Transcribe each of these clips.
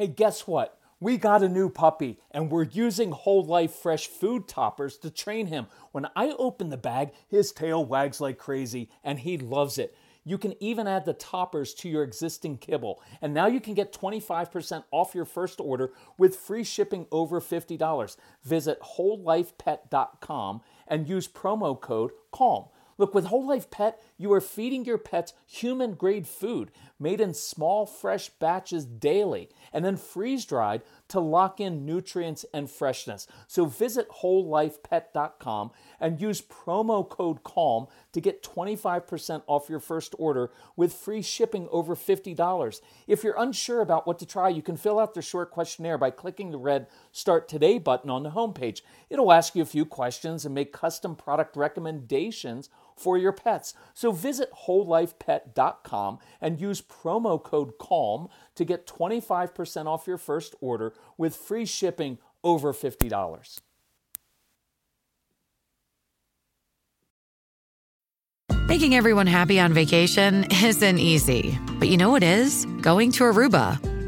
Hey, guess what? We got a new puppy and we're using whole life fresh food toppers to train him. When I open the bag, his tail wags like crazy and he loves it. You can even add the toppers to your existing kibble. And now you can get 25% off your first order with free shipping over $50. Visit wholelifepet.com and use promo code CALM. Look, with Whole Life Pet, you are feeding your pets human grade food made in small, fresh batches daily and then freeze dried to lock in nutrients and freshness. So visit wholelifepet.com and use promo code CALM to get 25% off your first order with free shipping over $50. If you're unsure about what to try, you can fill out their short questionnaire by clicking the red Start Today button on the homepage. It'll ask you a few questions and make custom product recommendations for your pets. So visit wholelifepet.com and use promo code CALM to get 25% off your first order with free shipping over $50. Making everyone happy on vacation isn't easy, but you know what is? Going to Aruba.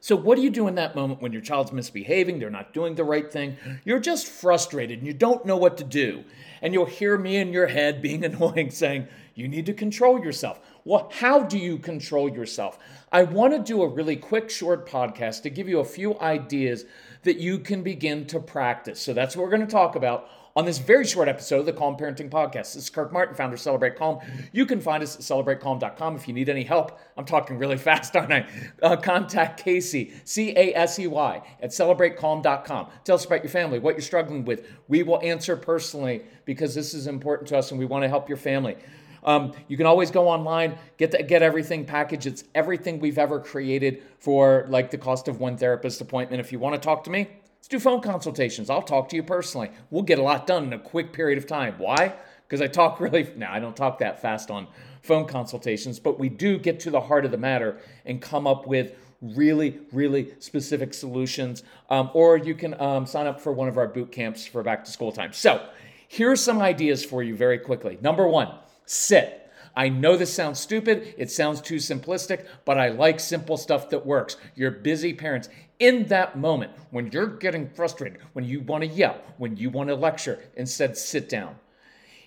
So, what do you do in that moment when your child's misbehaving? They're not doing the right thing. You're just frustrated and you don't know what to do. And you'll hear me in your head being annoying saying, You need to control yourself. Well, how do you control yourself? I want to do a really quick, short podcast to give you a few ideas that you can begin to practice. So, that's what we're going to talk about on this very short episode of the Calm Parenting Podcast. This is Kirk Martin, founder of Celebrate Calm. You can find us at celebratecalm.com if you need any help. I'm talking really fast, aren't I? Uh, contact Casey, C A S E Y, at celebratecalm.com. Tell us about your family, what you're struggling with. We will answer personally because this is important to us and we want to help your family. Um, you can always go online, get the, get everything package. It's everything we've ever created for like the cost of one therapist appointment. If you want to talk to me, Let's do phone consultations. I'll talk to you personally. We'll get a lot done in a quick period of time. Why? Because I talk really, now I don't talk that fast on phone consultations, but we do get to the heart of the matter and come up with really, really specific solutions. Um, or you can um, sign up for one of our boot camps for back to school time. So, here are some ideas for you very quickly. Number one, sit. I know this sounds stupid, it sounds too simplistic, but I like simple stuff that works. You're busy parents. In that moment, when you're getting frustrated, when you want to yell, when you want to lecture, instead sit down.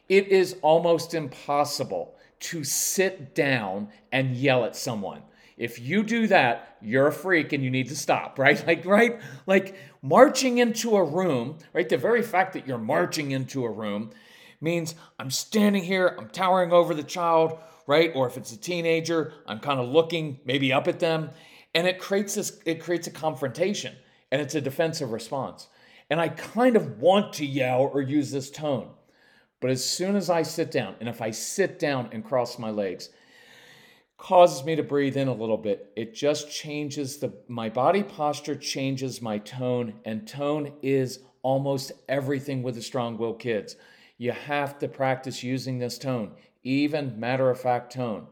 It is almost impossible to sit down and yell at someone. If you do that, you're a freak and you need to stop, right? Like, right? Like marching into a room, right? The very fact that you're marching into a room means I'm standing here, I'm towering over the child, right? Or if it's a teenager, I'm kind of looking maybe up at them. And it creates this, it creates a confrontation and it's a defensive response. And I kind of want to yell or use this tone. But as soon as I sit down, and if I sit down and cross my legs, causes me to breathe in a little bit. It just changes the my body posture changes my tone and tone is almost everything with the strong-willed kids. You have to practice using this tone, even matter of fact tone.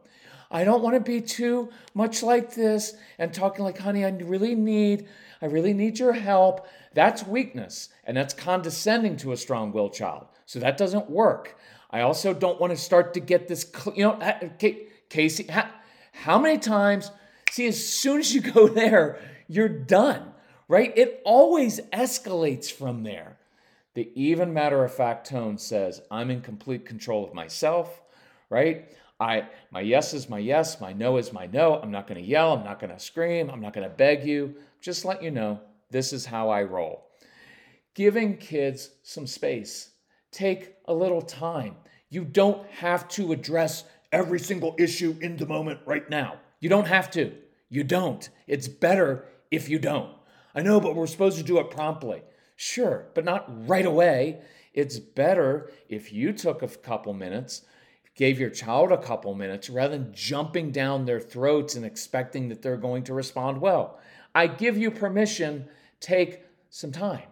I don't want to be too much like this and talking like, honey, I really need, I really need your help. That's weakness and that's condescending to a strong willed child. So that doesn't work. I also don't want to start to get this, you know, Casey, how, how many times, see, as soon as you go there, you're done, right? It always escalates from there. The even matter of fact tone says, I'm in complete control of myself, right? I my yes is my yes, my no is my no. I'm not going to yell, I'm not going to scream, I'm not going to beg you. Just let you know this is how I roll. Giving kids some space. Take a little time. You don't have to address every single issue in the moment right now. You don't have to. You don't. It's better if you don't. I know, but we're supposed to do it promptly. Sure, but not right away. It's better if you took a couple minutes, gave your child a couple minutes, rather than jumping down their throats and expecting that they're going to respond well. I give you permission, take some time,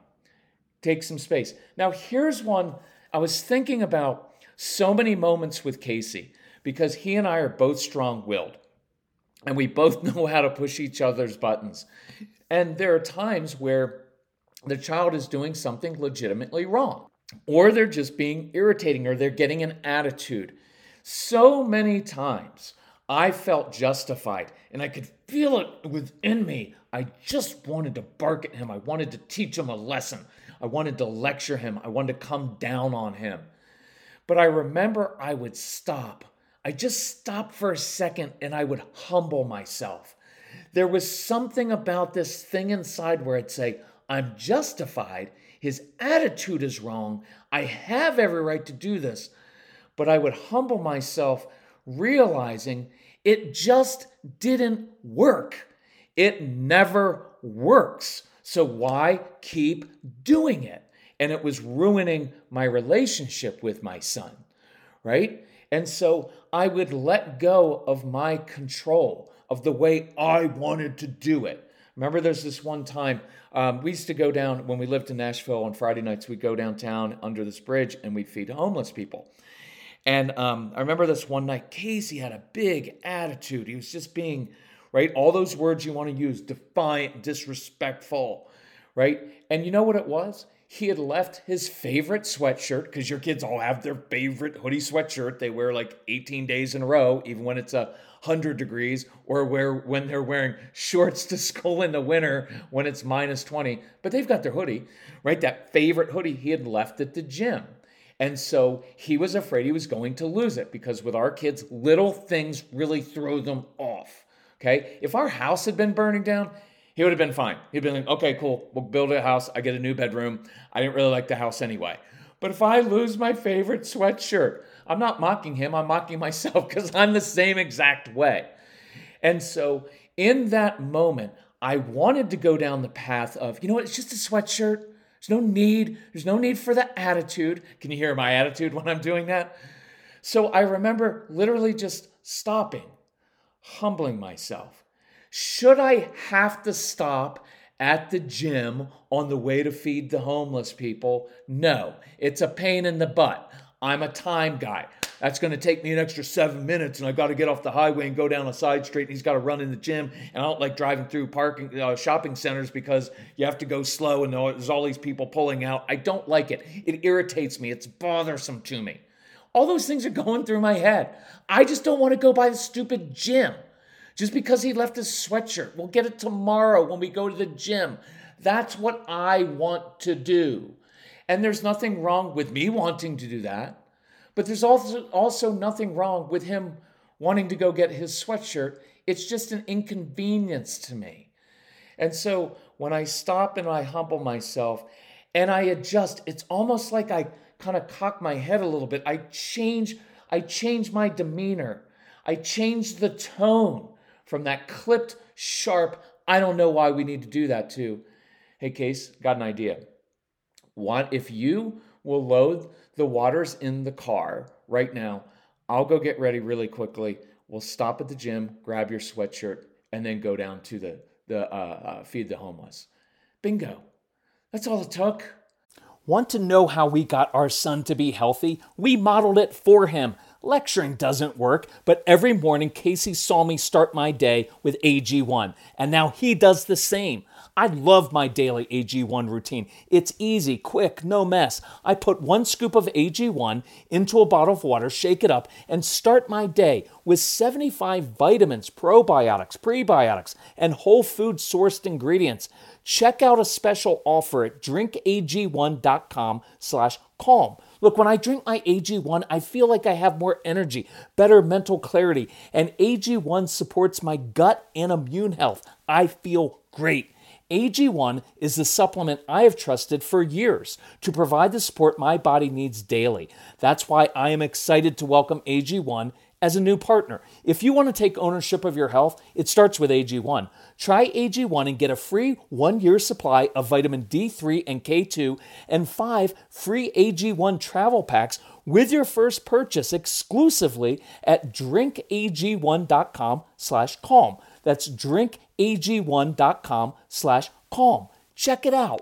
take some space. Now, here's one I was thinking about so many moments with Casey because he and I are both strong willed and we both know how to push each other's buttons. And there are times where the child is doing something legitimately wrong, or they're just being irritating, or they're getting an attitude. So many times I felt justified and I could feel it within me. I just wanted to bark at him. I wanted to teach him a lesson. I wanted to lecture him. I wanted to come down on him. But I remember I would stop. I just stopped for a second and I would humble myself. There was something about this thing inside where I'd say, I'm justified. His attitude is wrong. I have every right to do this. But I would humble myself, realizing it just didn't work. It never works. So why keep doing it? And it was ruining my relationship with my son, right? And so I would let go of my control of the way I wanted to do it. Remember, there's this one time um, we used to go down when we lived in Nashville on Friday nights, we'd go downtown under this bridge and we'd feed homeless people. And um, I remember this one night, Casey had a big attitude. He was just being, right, all those words you want to use defiant, disrespectful, right? And you know what it was? He had left his favorite sweatshirt because your kids all have their favorite hoodie sweatshirt they wear like 18 days in a row, even when it's a 100 degrees, or where when they're wearing shorts to school in the winter when it's minus 20. But they've got their hoodie, right? That favorite hoodie he had left at the gym. And so he was afraid he was going to lose it because with our kids, little things really throw them off. Okay. If our house had been burning down, he would have been fine. He'd been like, okay, cool. We'll build a house. I get a new bedroom. I didn't really like the house anyway. But if I lose my favorite sweatshirt, I'm not mocking him. I'm mocking myself because I'm the same exact way. And so in that moment, I wanted to go down the path of, you know what, it's just a sweatshirt. There's no need. There's no need for the attitude. Can you hear my attitude when I'm doing that? So I remember literally just stopping, humbling myself, should I have to stop at the gym on the way to feed the homeless people? No, it's a pain in the butt. I'm a time guy. That's going to take me an extra seven minutes, and I've got to get off the highway and go down a side street. And he's got to run in the gym, and I don't like driving through parking uh, shopping centers because you have to go slow, and there's all these people pulling out. I don't like it. It irritates me. It's bothersome to me. All those things are going through my head. I just don't want to go by the stupid gym. Just because he left his sweatshirt, we'll get it tomorrow when we go to the gym. That's what I want to do. And there's nothing wrong with me wanting to do that. But there's also, also nothing wrong with him wanting to go get his sweatshirt. It's just an inconvenience to me. And so when I stop and I humble myself and I adjust, it's almost like I kind of cock my head a little bit. I change, I change my demeanor. I change the tone from that clipped, sharp, I don't know why we need to do that too. Hey, Case, got an idea. What if you will load the waters in the car right now? I'll go get ready really quickly. We'll stop at the gym, grab your sweatshirt, and then go down to the the uh, uh, feed the homeless. Bingo. That's all it took. Want to know how we got our son to be healthy? We modeled it for him. Lecturing doesn't work, but every morning Casey saw me start my day with AG1, and now he does the same. I love my daily AG1 routine. It's easy, quick, no mess. I put one scoop of AG1 into a bottle of water, shake it up, and start my day with 75 vitamins, probiotics, prebiotics, and whole food sourced ingredients. Check out a special offer at drinkag1.com slash calm. Look, when I drink my AG1, I feel like I have more energy, better mental clarity, and AG1 supports my gut and immune health. I feel great. AG1 is the supplement I have trusted for years to provide the support my body needs daily. That's why I am excited to welcome AG1 as a new partner. If you want to take ownership of your health, it starts with AG1. Try AG1 and get a free one year supply of vitamin D3 and K2 and five free AG1 travel packs with your first purchase exclusively at drinkag1.com slash calm. That's drinkag1.com slash calm. Check it out.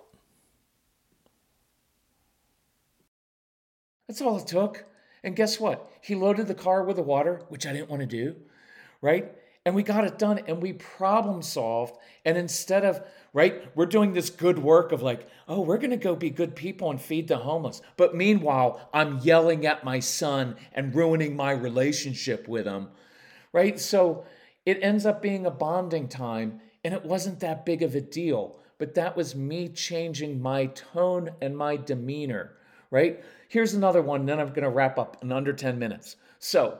That's all it took. And guess what? He loaded the car with the water, which I didn't want to do, right? And we got it done and we problem solved. And instead of, right, we're doing this good work of like, oh, we're going to go be good people and feed the homeless. But meanwhile, I'm yelling at my son and ruining my relationship with him, right? So it ends up being a bonding time and it wasn't that big of a deal. But that was me changing my tone and my demeanor, right? Here's another one, then I'm going to wrap up in under 10 minutes. So,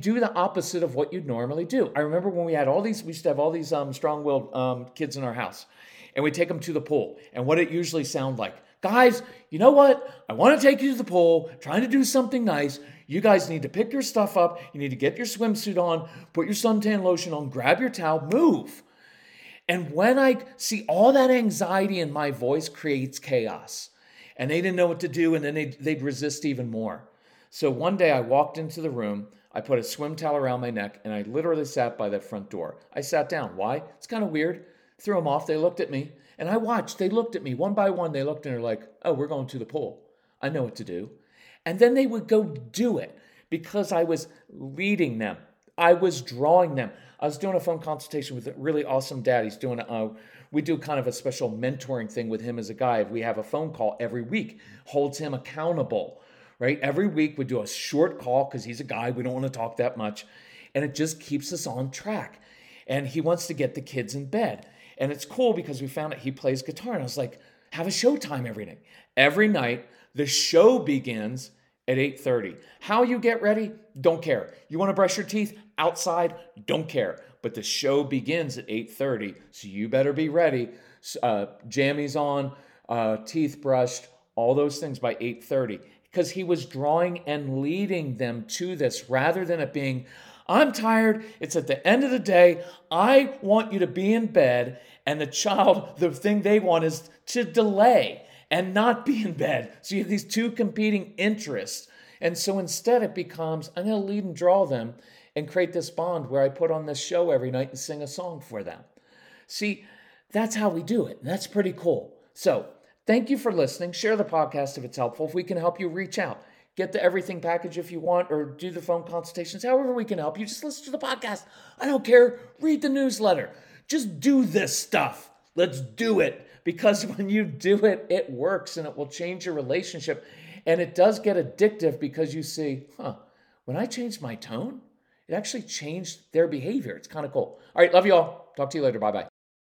do the opposite of what you'd normally do. I remember when we had all these, we used to have all these um, strong-willed um, kids in our house, and we take them to the pool. And what it usually sound like, guys, you know what? I want to take you to the pool, trying to do something nice. You guys need to pick your stuff up. You need to get your swimsuit on, put your suntan lotion on, grab your towel, move. And when I see all that anxiety in my voice creates chaos. And they didn't know what to do, and then they'd, they'd resist even more. So one day I walked into the room, I put a swim towel around my neck, and I literally sat by that front door. I sat down. Why? It's kind of weird. Threw them off. They looked at me, and I watched. They looked at me one by one. They looked and they're like, oh, we're going to the pool. I know what to do. And then they would go do it because I was leading them. I was drawing them. I was doing a phone consultation with a really awesome dad. He's doing a, we do kind of a special mentoring thing with him as a guy. We have a phone call every week, holds him accountable, right? Every week we do a short call because he's a guy. We don't want to talk that much. And it just keeps us on track. And he wants to get the kids in bed. And it's cool because we found out he plays guitar. And I was like, have a show time every night. Every night, the show begins at 8:30. How you get ready? Don't care. You want to brush your teeth outside? Don't care. But the show begins at 8:30, so you better be ready. Uh, jammies on, uh, teeth brushed, all those things by 8:30, because he was drawing and leading them to this rather than it being. I'm tired. It's at the end of the day. I want you to be in bed. And the child, the thing they want is to delay and not be in bed. So you have these two competing interests. And so instead, it becomes I'm going to lead and draw them and create this bond where I put on this show every night and sing a song for them. See, that's how we do it. And that's pretty cool. So thank you for listening. Share the podcast if it's helpful. If we can help you, reach out. Get the everything package if you want, or do the phone consultations. However, we can help you. Just listen to the podcast. I don't care. Read the newsletter. Just do this stuff. Let's do it because when you do it, it works and it will change your relationship. And it does get addictive because you see, huh, when I change my tone, it actually changed their behavior. It's kind of cool. All right, love you all. Talk to you later. Bye bye.